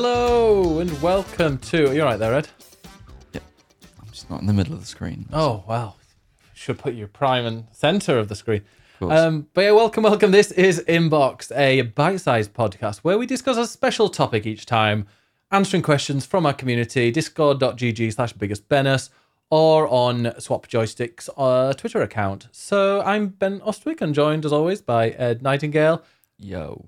Hello and welcome to. You're right there, Ed. Yep. I'm just not in the middle of the screen. Oh wow, should put you prime and center of the screen. Um, but yeah, welcome, welcome. This is Inboxed, a bite-sized podcast where we discuss a special topic each time, answering questions from our community. Discord.gg slash biggus bennus or on Swap Joysticks uh, Twitter account. So I'm Ben Ostwick and joined as always by Ed Nightingale. Yo.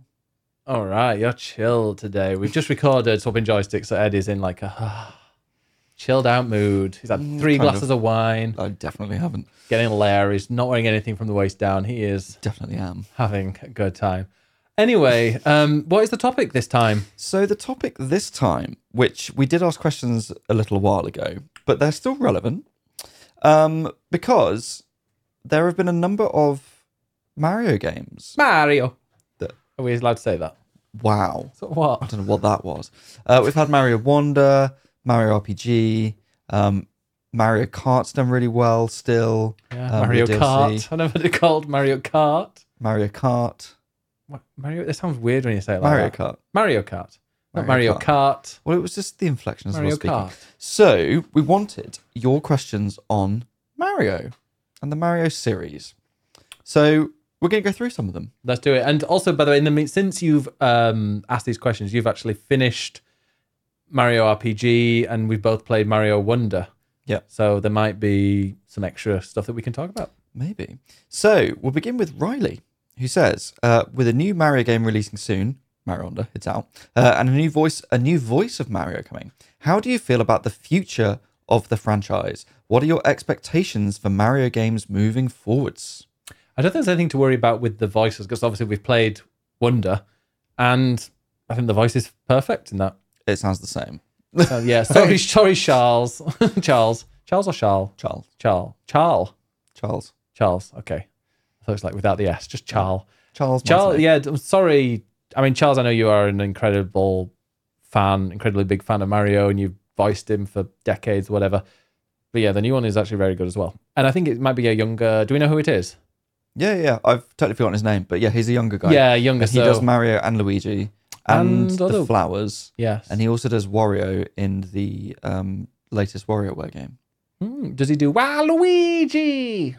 All right, you're chill today. We've just recorded swapping joysticks, so Ed is in like a chilled out mood. He's had three kind glasses of. wine, I definitely haven't. getting lair. He's not wearing anything from the waist down. He is Definitely am. having a good time. Anyway, um, what is the topic this time? So the topic this time, which we did ask questions a little while ago, but they're still relevant, um, because there have been a number of Mario games. Mario. Are we allowed to say that? Wow. So I don't know what that was. Uh, we've had Mario Wonder, Mario RPG, um, Mario Kart's done really well still. Yeah, um, Mario Kart. I never heard it called Mario Kart. Mario Kart. What? Mario. It sounds weird when you say it like Mario that. Kart. Mario Kart. Not Mario Mario Kart. Well, it was just the inflection as Mario speaking. Kart. So we wanted your questions on Mario and the Mario series. So we're going to go through some of them. Let's do it. And also, by the way, in the since you've um, asked these questions, you've actually finished Mario RPG, and we've both played Mario Wonder. Yeah. So there might be some extra stuff that we can talk about. Maybe. So we'll begin with Riley, who says, uh, with a new Mario game releasing soon, Mario Wonder, it's out, uh, and a new voice, a new voice of Mario coming. How do you feel about the future of the franchise? What are your expectations for Mario games moving forwards? I don't think there's anything to worry about with the voices because obviously we've played Wonder, and I think the voice is perfect in that. It sounds the same. So, yeah. Sorry, sorry, Charles. Charles. Charles or Charles? Charles. Charles. Charles. Charles. Charles. Okay. I thought it was like without the S, just Charles. Charles. Charles, yeah, I'm sorry. I mean, Charles, I know you are an incredible fan, incredibly big fan of Mario, and you've voiced him for decades, whatever. But yeah, the new one is actually very good as well. And I think it might be a younger. Do we know who it is? Yeah, yeah. I've totally forgotten his name, but yeah, he's a younger guy. Yeah, younger. And he so, does Mario and Luigi and, And the other- flowers, yes. and he also does Wario in the um, latest WarioWare game. Hmm, does he do Waluigi?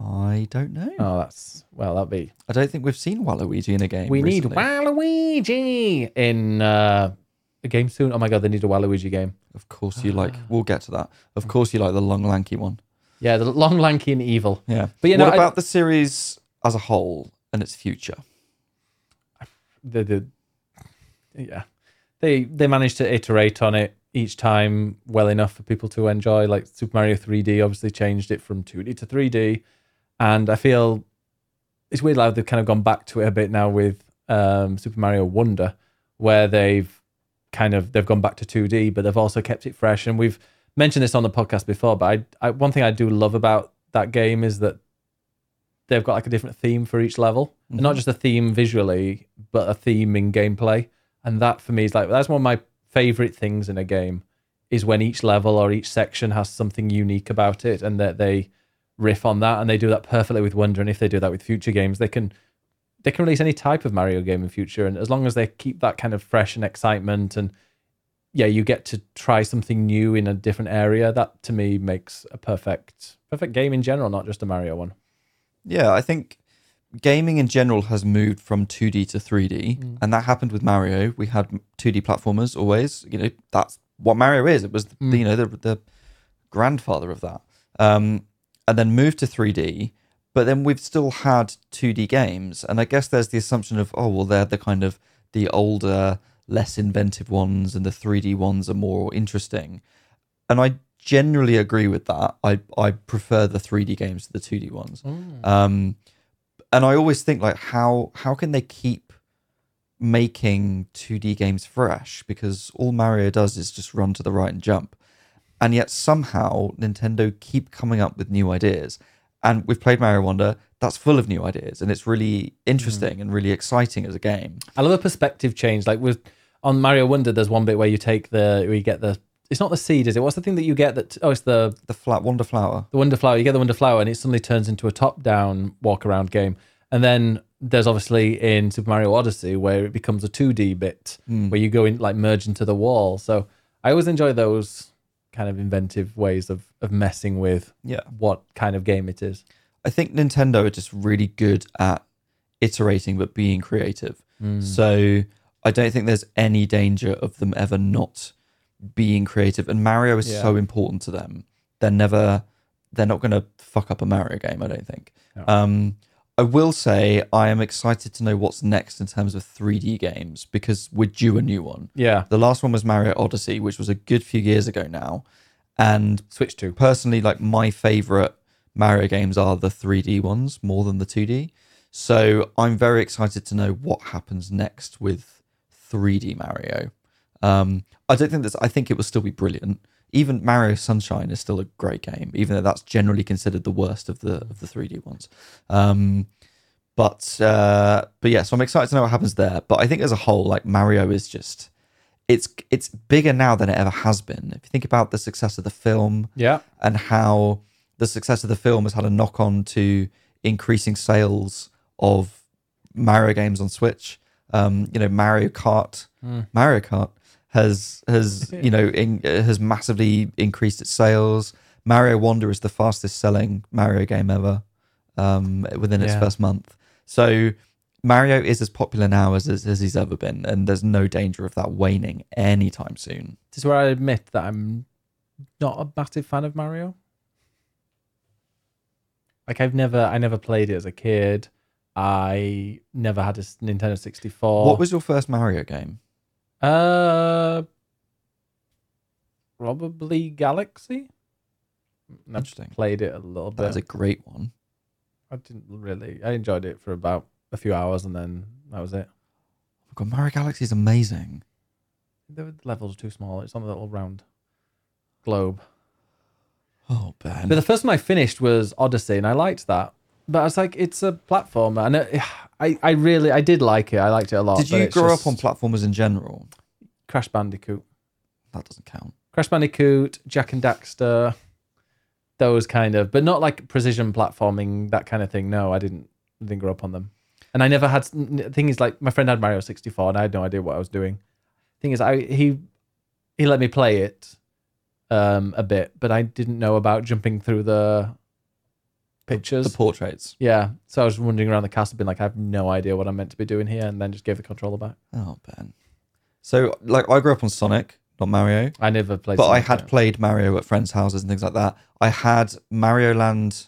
I don't know. Oh, that's well. That'd be. I don't think we've seen Waluigi in a game. we need recently. Waluigi in uh, a game soon. Oh my god, they need a Waluigi game. Of course, you like. We'll get to that. Of course, you like the long, lanky one. Yeah, the long, lanky, and evil. Yeah. But you what know, I- about the series as a whole and its future? the, the yeah they they managed to iterate on it each time well enough for people to enjoy like super mario 3d obviously changed it from 2d to 3d and i feel it's weird how they've kind of gone back to it a bit now with um super mario wonder where they've kind of they've gone back to 2d but they've also kept it fresh and we've mentioned this on the podcast before but i, I one thing i do love about that game is that they've got like a different theme for each level. And not Mhm. just a theme visually but a theme in gameplay. And that for me is like that's one of my favorite things in a game is when each level or each section has something unique about it and that they riff on that. And they do that perfectly with wonder. And if they do that with future games they can they can release any type of mario game in future. And as long as they keep that kind of fresh and excitement and yeah you get to try something new in a different area that to me makes a perfect perfect game in general not just a mario one Yeah, I think gaming in general has moved from 2D to 3D, Mm. and that happened with Mario. We had 2D platformers always. You know, that's what Mario is. It was, the, Mm. you know, the, the grandfather of that. Um, and then moved to 3D, but then we've still had 2D games, and I guess there's the assumption of, oh, well, they're the kind of the older, less inventive ones, and the 3D ones are more interesting. And I generally agree with that. I I prefer the 3D games to the 2D ones. Um, and I always think like how how can they keep making 2D games fresh because all Mario does is just run to the right and jump. And yet somehow Nintendo keep coming up with new ideas. And we've played Mario Wonder, that's full of new ideas and it's really interesting and really exciting as a game. I love a perspective change. Like with on Mario Wonder, there's one bit where you take the where you get the. It's not the seed, is it? What's the thing that you get? That oh, it's the The flat Wonder Flower. the Wonder Flower. You get the Wonder Flower, and it suddenly turns into a top-down walk-around game. And then there's obviously in Super Mario Odyssey where it becomes a 2D bit Hmm. where you go in like merge into the wall. So I always enjoy those kind of inventive ways of of messing with Yeah. what kind of game it is. I think Nintendo are just really good at iterating but being creative. Mm. So I don't think there's any danger of them ever not being creative. And Mario is Yeah. so important to them. They're never, they're not going to fuck up a Mario game. I don't think. No. Um, I will say I am excited to know what's next in terms of 3D games because we're due a new one. Yeah, The last one was Mario Odyssey, which was a good few years ago now. And Switch 2. personally, like my favorite Mario games are the 3D ones more than the 2D. So I'm very excited to know what happens next with 3D Mario. Um, I don't think that's. I think it will still be brilliant. Even Mario Sunshine is still a great game, even though that's generally considered the worst of the of the 3D ones. Um, but uh, but yeah, so I'm excited to know what happens there. But I think as a whole, like Mario is just it's it's bigger now than it ever has been. If you think about the success of the film, Yeah, and how the success of the film has had a knock on to increasing sales of Mario games on Switch. Um, you know, Mario Kart, Mm. Mario Kart has has you know in, has massively increased its sales. Mario Wonder is the fastest selling Mario game ever um, within its Yeah. first month. So Mario is as popular now as, as as he's ever been, and there's no danger of that waning anytime soon. this is where I admit that I'm not a massive fan of Mario. Like I've never, I never played it as a kid. I never had a Nintendo 64. What was your first Mario game? Uh, probably Galaxy. I Interesting. played it a little That was bit. a great one. I didn't really. I enjoyed it for about a few hours, and then that was it. Oh God, Mario Galaxy is amazing. The levels are too small. It's on a little round globe. Oh, Ben. But the first one I finished was Odyssey, and I liked that. But I was like, it's a platformer, and it, I, I really, I did like it. I liked it a lot. Did you grow just up on platformers in general? Crash Bandicoot? That doesn't count. Crash Bandicoot, Jak and Daxter, those kind of, but not like precision platforming, that kind of thing. No, I didn't, didn't grow up on them. And I never had. The thing is, like, my friend had Mario 64, and I had no idea what I was doing. Thing is, I he he let me play it um a bit, but I didn't know about jumping through the pictures. The portraits. yeah, so I was wandering around the castle, being like, I have no idea what I'm meant to be doing here, and then just gave the controller back. Oh, Ben. So, like, I grew up on Sonic, not Mario, I never played. but I had yeah. played Mario at friends' houses and things like that. I had Mario Land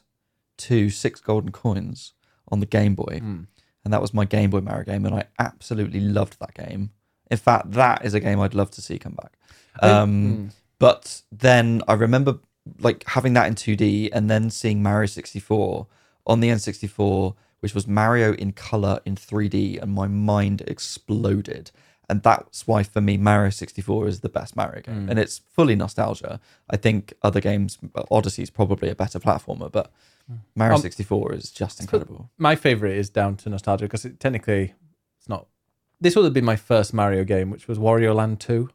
2, six golden coins on the Game Boy. Mm. and that was my Game Boy Mario game, and I absolutely loved that game. In fact, that is a game I'd love to see come back. Um, mm. But then I remember like having that in 2D, and then seeing Mario 64 on the N64, which was Mario in color in 3D, and my mind exploded. And that's why, for me, Mario 64 is the best Mario game, Mm. and it's fully nostalgia. I think other games, Odyssey is probably a better platformer, but Mario Um, 64 is just incredible. my favorite is down to nostalgia because it, technically it's not. This would have been my first Mario game, which was Wario Land Two,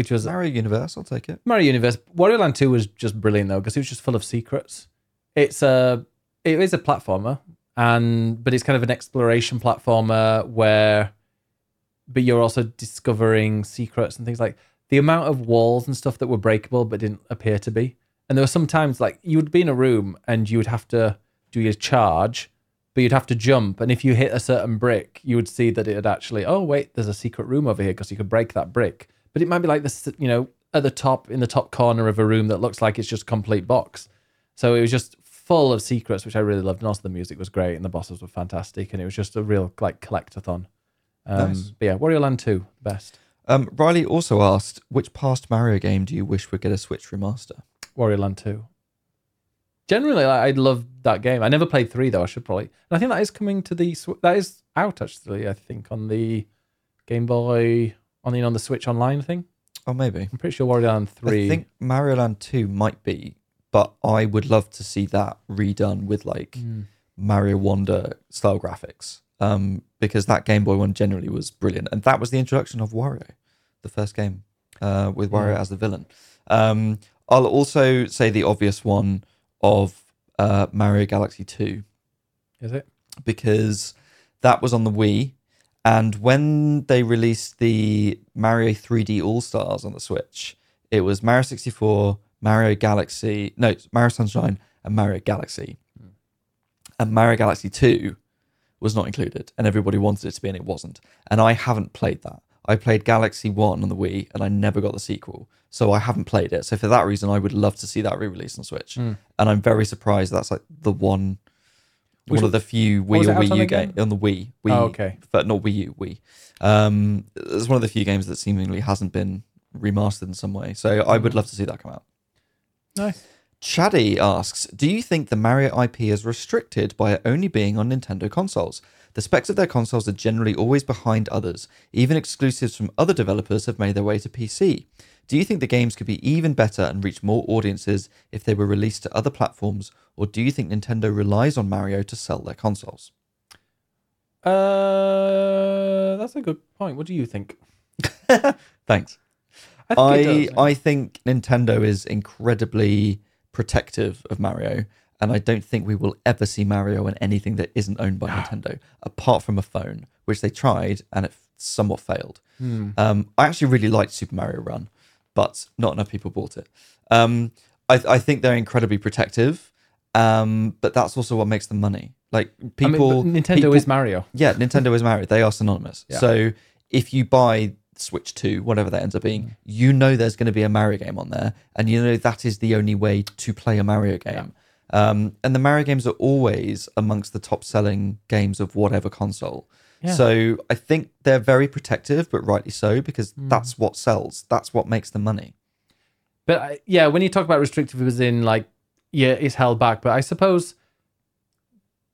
which was Mario Universe, I'll take it. Mario Universe. Wario Land Two was just brilliant though because it was just full of secrets. It's a it is a platformer, and but it's kind of an exploration platformer where, but you're also discovering secrets and things like the amount of walls and stuff that were breakable but didn't appear to be. And there were some times like you would be in a room and you would have to do your charge, but you'd have to jump. And if you hit a certain brick, you would see that it had actually, oh, wait, there's a secret room over here because you could break that brick. But it might be like this, you know, at the top, in the top corner of a room that looks like it's just a complete box. So it was just full of secrets, which I really loved. And also the music was great and the bosses were fantastic. And it was just a real like collectathon. Um, Nice. But yeah, Wario Land 2, best. Um, Riley also asked, which past Mario game do you wish would get a Switch remaster? Wario Land 2. Generally, I, I love that game. I never played 3 though. I should probably. And I think that is coming to the. That is out actually, I think, on the Game Boy, on the, on the Switch Online thing. Oh, maybe. I'm pretty sure Wario Land 3. I think Mario Land 2 might be, but I would love to see that redone with like Mm. Mario Wonder style graphics. Um, because that Game Boy one generally was brilliant. And that was the introduction of Wario, the first game, uh, with Wario Yeah. as the villain. Um, I'll also say the obvious one of uh, Mario Galaxy 2. Is it? because that was on the Wii. And when they released the Mario 3D All Stars on the Switch, it was Mario 64, Mario Galaxy, no, Mario Sunshine, and Mario Galaxy. And Mario Galaxy 2 was not included, and everybody wanted it to be, and it wasn't. And I haven't played that. I played Galaxy 1 on the Wii, and I never got the sequel. So I haven't played it. So for that reason, I would love to see that re release on Switch. Hmm. And I'm very surprised that's like the one. Which one of the few was Wii or Wii U again? game on the Wii, Wii, Oh, okay. but not Wii U, Wii. Um, it's one of the few games that seemingly hasn't been remastered in some way. So I would love to see that come out. Nice. Chaddy asks, "Do you think the Mario IP is restricted by it only being on Nintendo consoles? The specs of their consoles are generally always behind others. Even exclusives from other developers have made their way to PC. Do you think the games could be even better and reach more audiences if they were released to other platforms, or do you think Nintendo relies on Mario to sell their consoles?" Uh, that's a good point. What do you think? Thanks. I think I does. I think Nintendo is incredibly protective of Mario, and I don't think we will ever see Mario in anything that isn't owned by Nintendo, apart from a phone, which they tried and it somewhat failed. Hmm. Um, I actually really liked Super Mario Run, but not enough people bought it. Um, I, I think they're incredibly protective, um, but that's also what makes them money. Like I mean, people, Nintendo people- is Mario. yeah, Nintendo is Mario. They are synonymous. Yeah. So if you buy Switch 2, whatever that ends up being, you know there's going to be a Mario game on there, and you know that is the only way to play a Mario game. Um, and the Mario games are always amongst the top selling games of whatever console. Yeah. So I think they're very protective, but rightly so, because Hmm. that's what sells. That's what makes the money. But I- yeah, when you talk about restrictive as in like, yeah, it's held back. But I suppose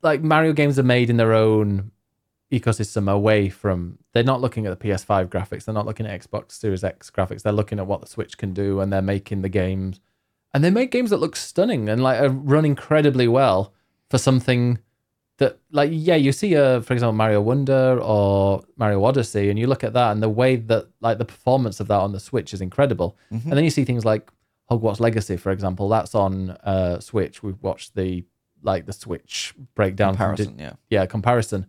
like Mario games are made in their own ecosystem away from they're not looking at the PS5 graphics, they're not looking at Xbox Series X graphics, they're looking at what the Switch can do and they're making the games and they make games that look stunning and like are run incredibly well for something that like yeah you see a for example mario wonder or mario odyssey and you look at that and the way that like the performance of that on the switch is incredible mm-hmm. and then you see things like hogwarts legacy for example that's on uh switch. We've watched the like the switch breakdown Comparison, yeah. yeah comparison.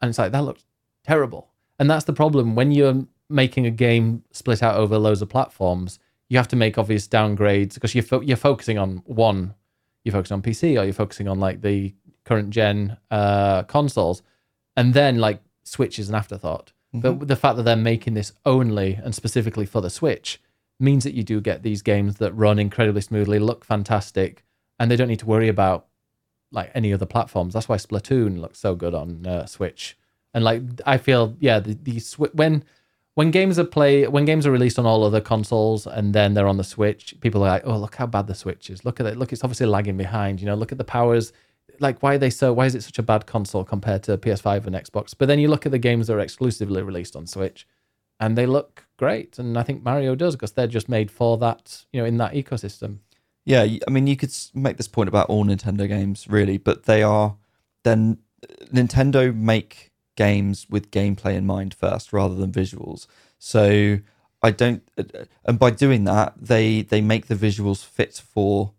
And it's like that looks terrible. And that's the problem. When you're making a game split out over loads of platforms you have to make obvious downgrades because you're, fo- you're focusing on one. You're focusing on pc or you're focusing on like the current gen uh consoles. And then like switch is an afterthought. But the fact that they're making this only and specifically for the switch means that you do get these games that run incredibly smoothly look fantastic and they don't need to worry about like any other platforms. That's why Splatoon looks so good on uh, Switch. And like I feel, yeah, the, the Swi- when when games are play when games are released on all other consoles and then they're on the Switch, people are like, oh look how bad the Switch is. Look at it. Look, it's obviously lagging behind. You know, look at the powers. Like why are they so? Why is it such a bad console compared to PS5 and Xbox? But then you look at the games that are exclusively released on Switch, and they look great. And I think Mario does because they're just made for that. You know, in that ecosystem. Yeah, I mean, you could make this point about all Nintendo games, really, but they are then Nintendo make games with gameplay in mind first, rather than visuals. So I don't, uh, and by doing that, they they make the visuals fit for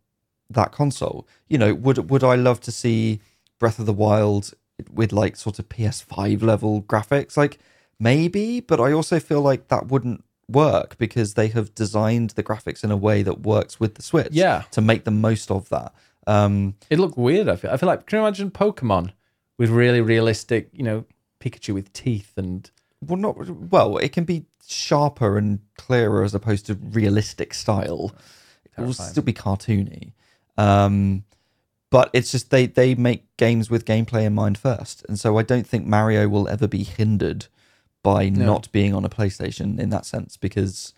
that console. You know, would would I love to see Breath of the Wild with like sort of PS5 level graphics? Like maybe, but I also feel like that wouldn't work because they have designed the graphics in a way that works with the Switch. Yeah. To make the most of that. Um, It looked weird. I feel. I feel like. Can you imagine Pokemon with really realistic, you know, Pikachu with teeth and well, not well. It can be sharper and clearer as opposed to realistic style. It will still be cartoony. Um, but it's just they they make games with gameplay in mind first, and so I don't think Mario will ever be hindered by No. not being on a PlayStation in that sense because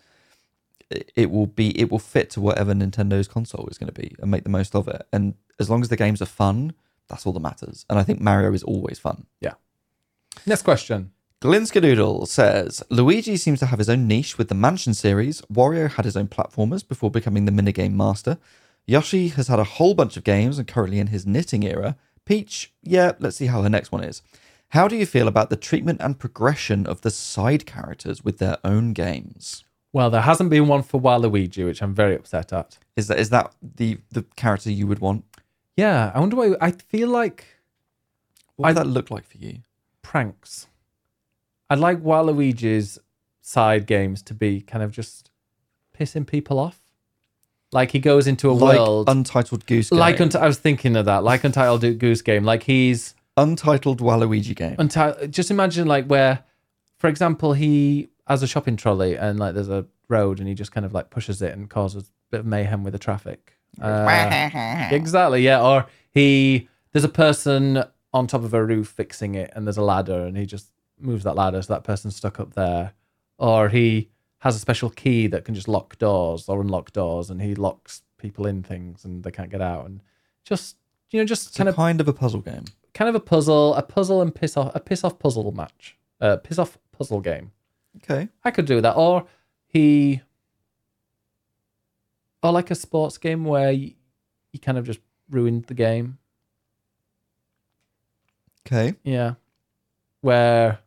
it- will be it will fit to whatever Nintendo's console is going to be and make the most of it. And as long as the games are fun, that's all that matters. And I think Mario is always fun. Yeah. Next question. Glinskadoodle says Luigi seems to have his own niche with the Mansion series. Wario had his own platformers before becoming the minigame master. Yoshi has had a whole bunch of games and currently in his knitting era. Peach, yeah, let's see how her next one is. How do you feel about the treatment and progression of the side characters with their own games? Well, there hasn't been one for Waluigi, which I'm very upset at. Is that is that the the character you would want? Yeah, I wonder why. I feel like What would I- that look like for you? pranks. I'd like Waluigi's side games to be kind of just pissing people off. Like he goes into a like world Untitled Goose Game. like I was thinking of that, like Untitled Goose Game. Like he's Untitled Waluigi Game. untitled. Just imagine like where, for example, he has a shopping trolley and like there's a road and he just kind of like pushes it and causes a bit of mayhem with the traffic. Uh, exactly, yeah. Or he there's a person on top of a roof fixing it and there's a ladder and he just moves that ladder so that person's stuck up there. Or he has a special key that can just lock doors or unlock doors and he locks people in things and they can't get out and just you know just It's kind a of kind of a puzzle game. Kind of a puzzle, a puzzle and piss off a piss off puzzle match. Uh piss off puzzle game. Okay. I could do that. Or he or like a sports game where you, you kind of just ruined the game. Okay. Yeah. Where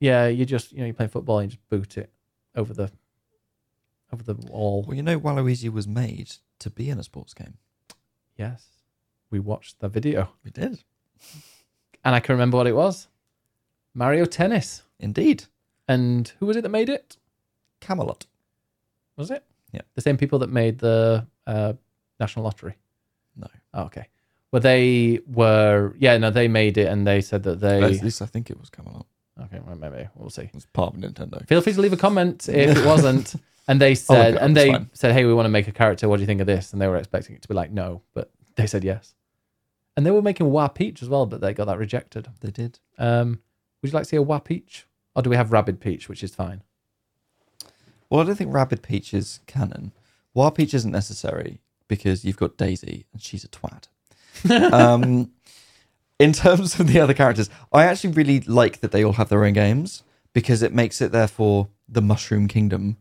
yeah, you just you know, you play football and you just boot it over the over the wall. Well, you know, Waluigi was made to be in a sports game. Yes. We watched the video. We did. And I can remember what it was. Mario Tennis. Indeed. And who was it that made it? Camelot. Was it? Yeah. The same people that made the uh, National Lottery. No. Oh, okay. Well, they were, yeah, no, they made it and they said that they. At least I think it was Camelot. Okay, well, maybe we'll see. It was part of Nintendo. Feel free to leave a comment if it wasn't. And they said, look, and they fine. said, hey, we want to make a character. What do you think of this? And they were expecting it to be like, no, but they said yes. And they were making Wa Peach as well, but they got that rejected. They did. Um, would you like to see a Wa Peach? Or do we have Rabbid Peach, which is fine? Well, I don't think Rabbid Peach is canon. War Peach isn't necessary because you've got Daisy and she's a twat. um, in terms of the other characters, I actually really like that they all have their own games because it makes it therefore the Mushroom Kingdom,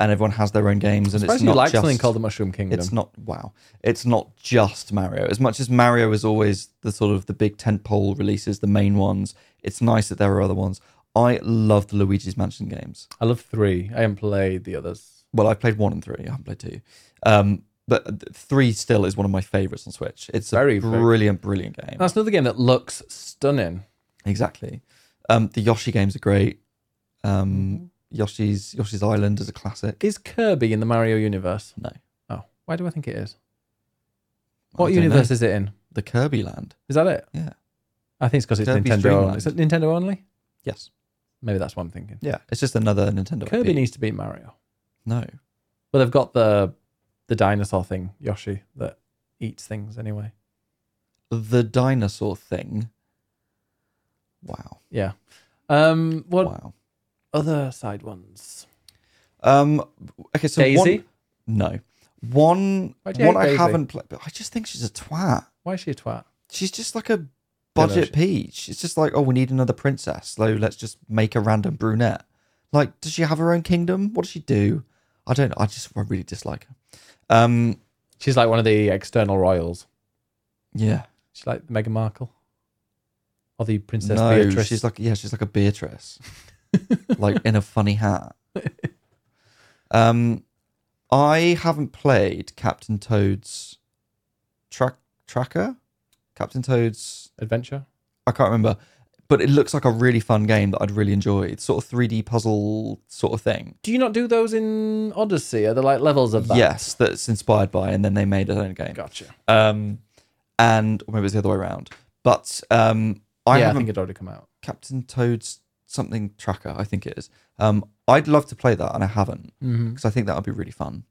and everyone has their own games, and Suppose it's you not like just something called the Mushroom Kingdom. it's not wow. It's not just Mario. As much as Mario is always the sort of the big tentpole releases, the main ones. It's nice that there are other ones. I love the Luigi's Mansion games. I love three. I haven't played the others. Well, I've played one and three. I haven't played two. Um, but three still is one of my favorites on Switch. It's a Very, very- brilliant, brilliant game. That's another game that looks stunning. Exactly. Um, the Yoshi games are great. Mm-hmm. Um, Yoshi's Yoshi's Island is a classic. Is Kirby in the Mario universe? No. Oh, why do I think it is? I What don't universe know. is it in? The Kirby Land. Is that it? Yeah. I think it's because it's Kirby's Nintendo. Dream Only. Land. Is it Nintendo only? Yes. Maybe that's what I'm thinking. Yeah. It's just another Nintendo. Kirby IP. needs to be Mario. No. Well, they've got the the dinosaur thing, Yoshi, that eats things anyway. The dinosaur thing. Wow. Yeah. Um, what Wow. Other side ones? Um. Okay. So Daisy. one. No. One. Why'd you One hate I Daisy? haven't played. But I just think she's a twat. Why is she a twat? She's just like a budget she- peach. It's just like, oh, we need another princess. So let's just make a random brunette. Like, does she have her own kingdom? What does she do? I don't know. I just I really dislike her. Um, She's like one of the external royals. yeah. She's like Meghan Markle. Or the Princess no, Beatrice. she's like yeah, she's like a Beatrice, like in a funny hat. Um, I haven't played Captain Toad's track tracker. Captain Toad's Adventure. I can't remember, but it looks like a really fun game that I'd really enjoy. It's sort of 3D puzzle sort of thing. Do you not do those in Odyssey? Are there like levels of that? Yes, that's inspired by, and then they made their own game. Gotcha. Um, and or maybe it's the other way around. But um, I yeah, I think it'd already come out. Captain Toad's something tracker. I think it is. Um, I'd love to play that, and I haven't Mm-hmm. because I think that would be really fun.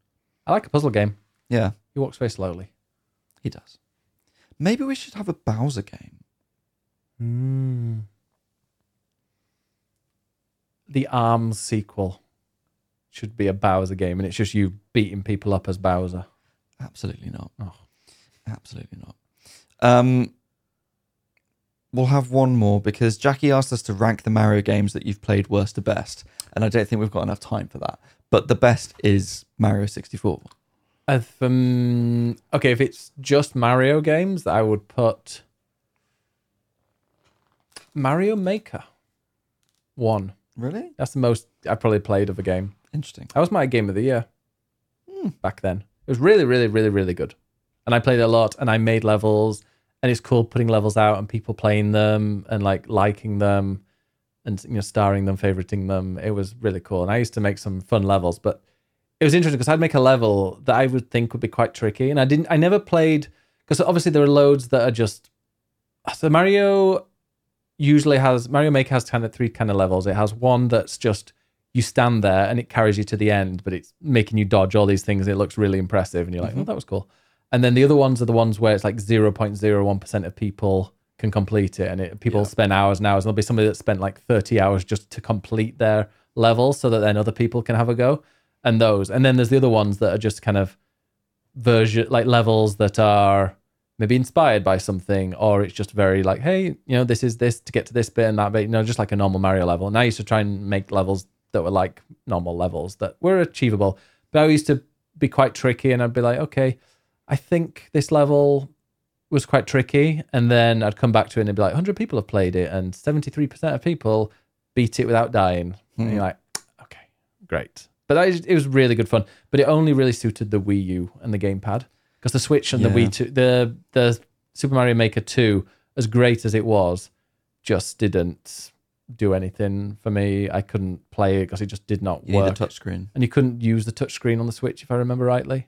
I like a puzzle game. Yeah, He walks very slowly. he does. Maybe we should have a Bowser game. Mm. The Arms sequel should be a Bowser game, and it's just you beating people up as Bowser. Absolutely not. Oh. Absolutely not. Um, we'll have one more because Jackie asked us to rank the Mario games that you've played worst to best, and I don't think we've got enough time for that. But the best is Mario 64. Uh, um, okay, if it's just Mario games, I would put Mario Maker one. Really That's the most I probably played of a game. interesting. That was my game of the year Hmm. back then. It was really, really, really, really good. And I played a lot and I made levels and it's cool putting levels out and people playing them and like liking them and you know starring them, favoriting them. It was really cool, and I used to make some fun levels, but it was interesting because I'd make a level that I would think would be quite tricky, and I didn't. I never played because obviously there are loads that are just so Mario usually has Mario Maker has kind of three kind of levels. It has one that's just you stand there and it carries you to the end, but it's making you dodge all these things. It looks really impressive, and you're like, Mhm. oh, that was cool. And then the other ones are the ones where it's like zero point zero one percent of people can complete it, and it, people Yeah. spend hours and hours. And there'll be somebody that spent like thirty hours just to complete their level, so that then other people can have a go. And those, and then there's the other ones that are just kind of version like levels that are maybe inspired by something, or it's just very like, hey, you know, this is this to get to this bit and that bit, you know, just like a normal Mario level. And I used to try and make levels that were like normal levels that were achievable. But I used to be quite tricky and I'd be like, okay, I think this level was quite tricky. And then I'd come back to it and it'd be like, 100 people have played it and 73% of people beat it without dying. And Hmm. you're like, okay, great. But it was really good fun. But it only really suited the Wii U and the gamepad because the Switch and the Wii two, the the Super Mario Maker two, as great as it was, just didn't do anything for me. I couldn't play it because it just did not You work, the touchscreen. and you couldn't use the touchscreen on the Switch if I remember rightly.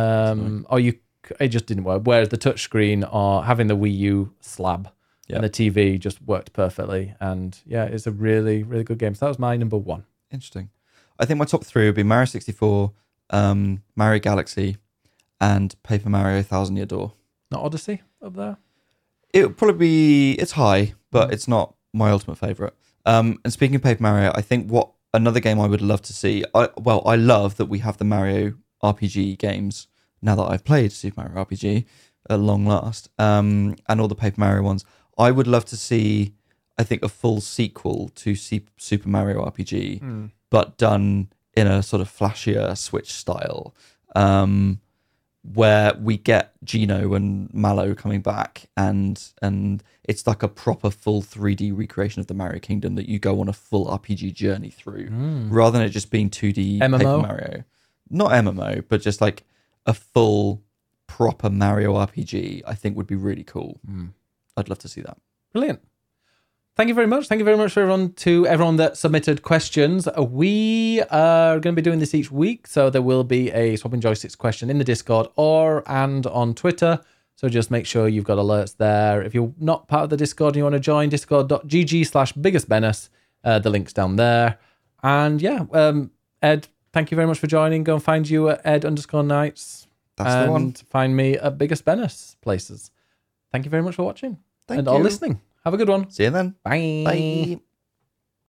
Um, or you, it just didn't work. Whereas the touchscreen or having the Wii U slab Yeah. and the TV just worked perfectly. And yeah, it's a really really good game. So that was my number one. Interesting. I think my top three would be Mario 64, um, Mario Galaxy, and Paper Mario Thousand Year Door. Not Odyssey up there. It would probably be it's high, but Mm. it's not my ultimate favorite. Um, and speaking of Paper Mario, I think what another game I would love to see. I well, I love that we have the Mario RPG games now that I've played Super Mario RPG at long last, um, and all the Paper Mario ones. I would love to see. I think a full sequel to C- Super Mario RPG but done in a sort of flashier Switch style, um, where we get Geno and Mallow coming back, and and it's like a proper full 3D recreation of the Mario Kingdom that you go on a full RPG journey through, Mm. rather than it just being 2D MMO? Paper Mario. Not MMO, but just like a full proper Mario RPG. I think would be really cool. Mm. I'd love to see that. Brilliant. Thank you very much. Thank you very much for everyone to everyone that submitted questions. We are going to be doing this each week, so there will be a swapping joysticks question in the Discord or and on Twitter. So just make sure you've got alerts there. If you're not part of the Discord and you want to join, discord.gg slash biggusbennus. Uh, the link's down there. And yeah, um, Ed, thank you very much for joining. Go and find you at Ed underscore Knights. That's and the one. find me at biggus bennus places. Thank you very much for watching Thank and you. all listening. Have a good one. See you then. Bye. Bye.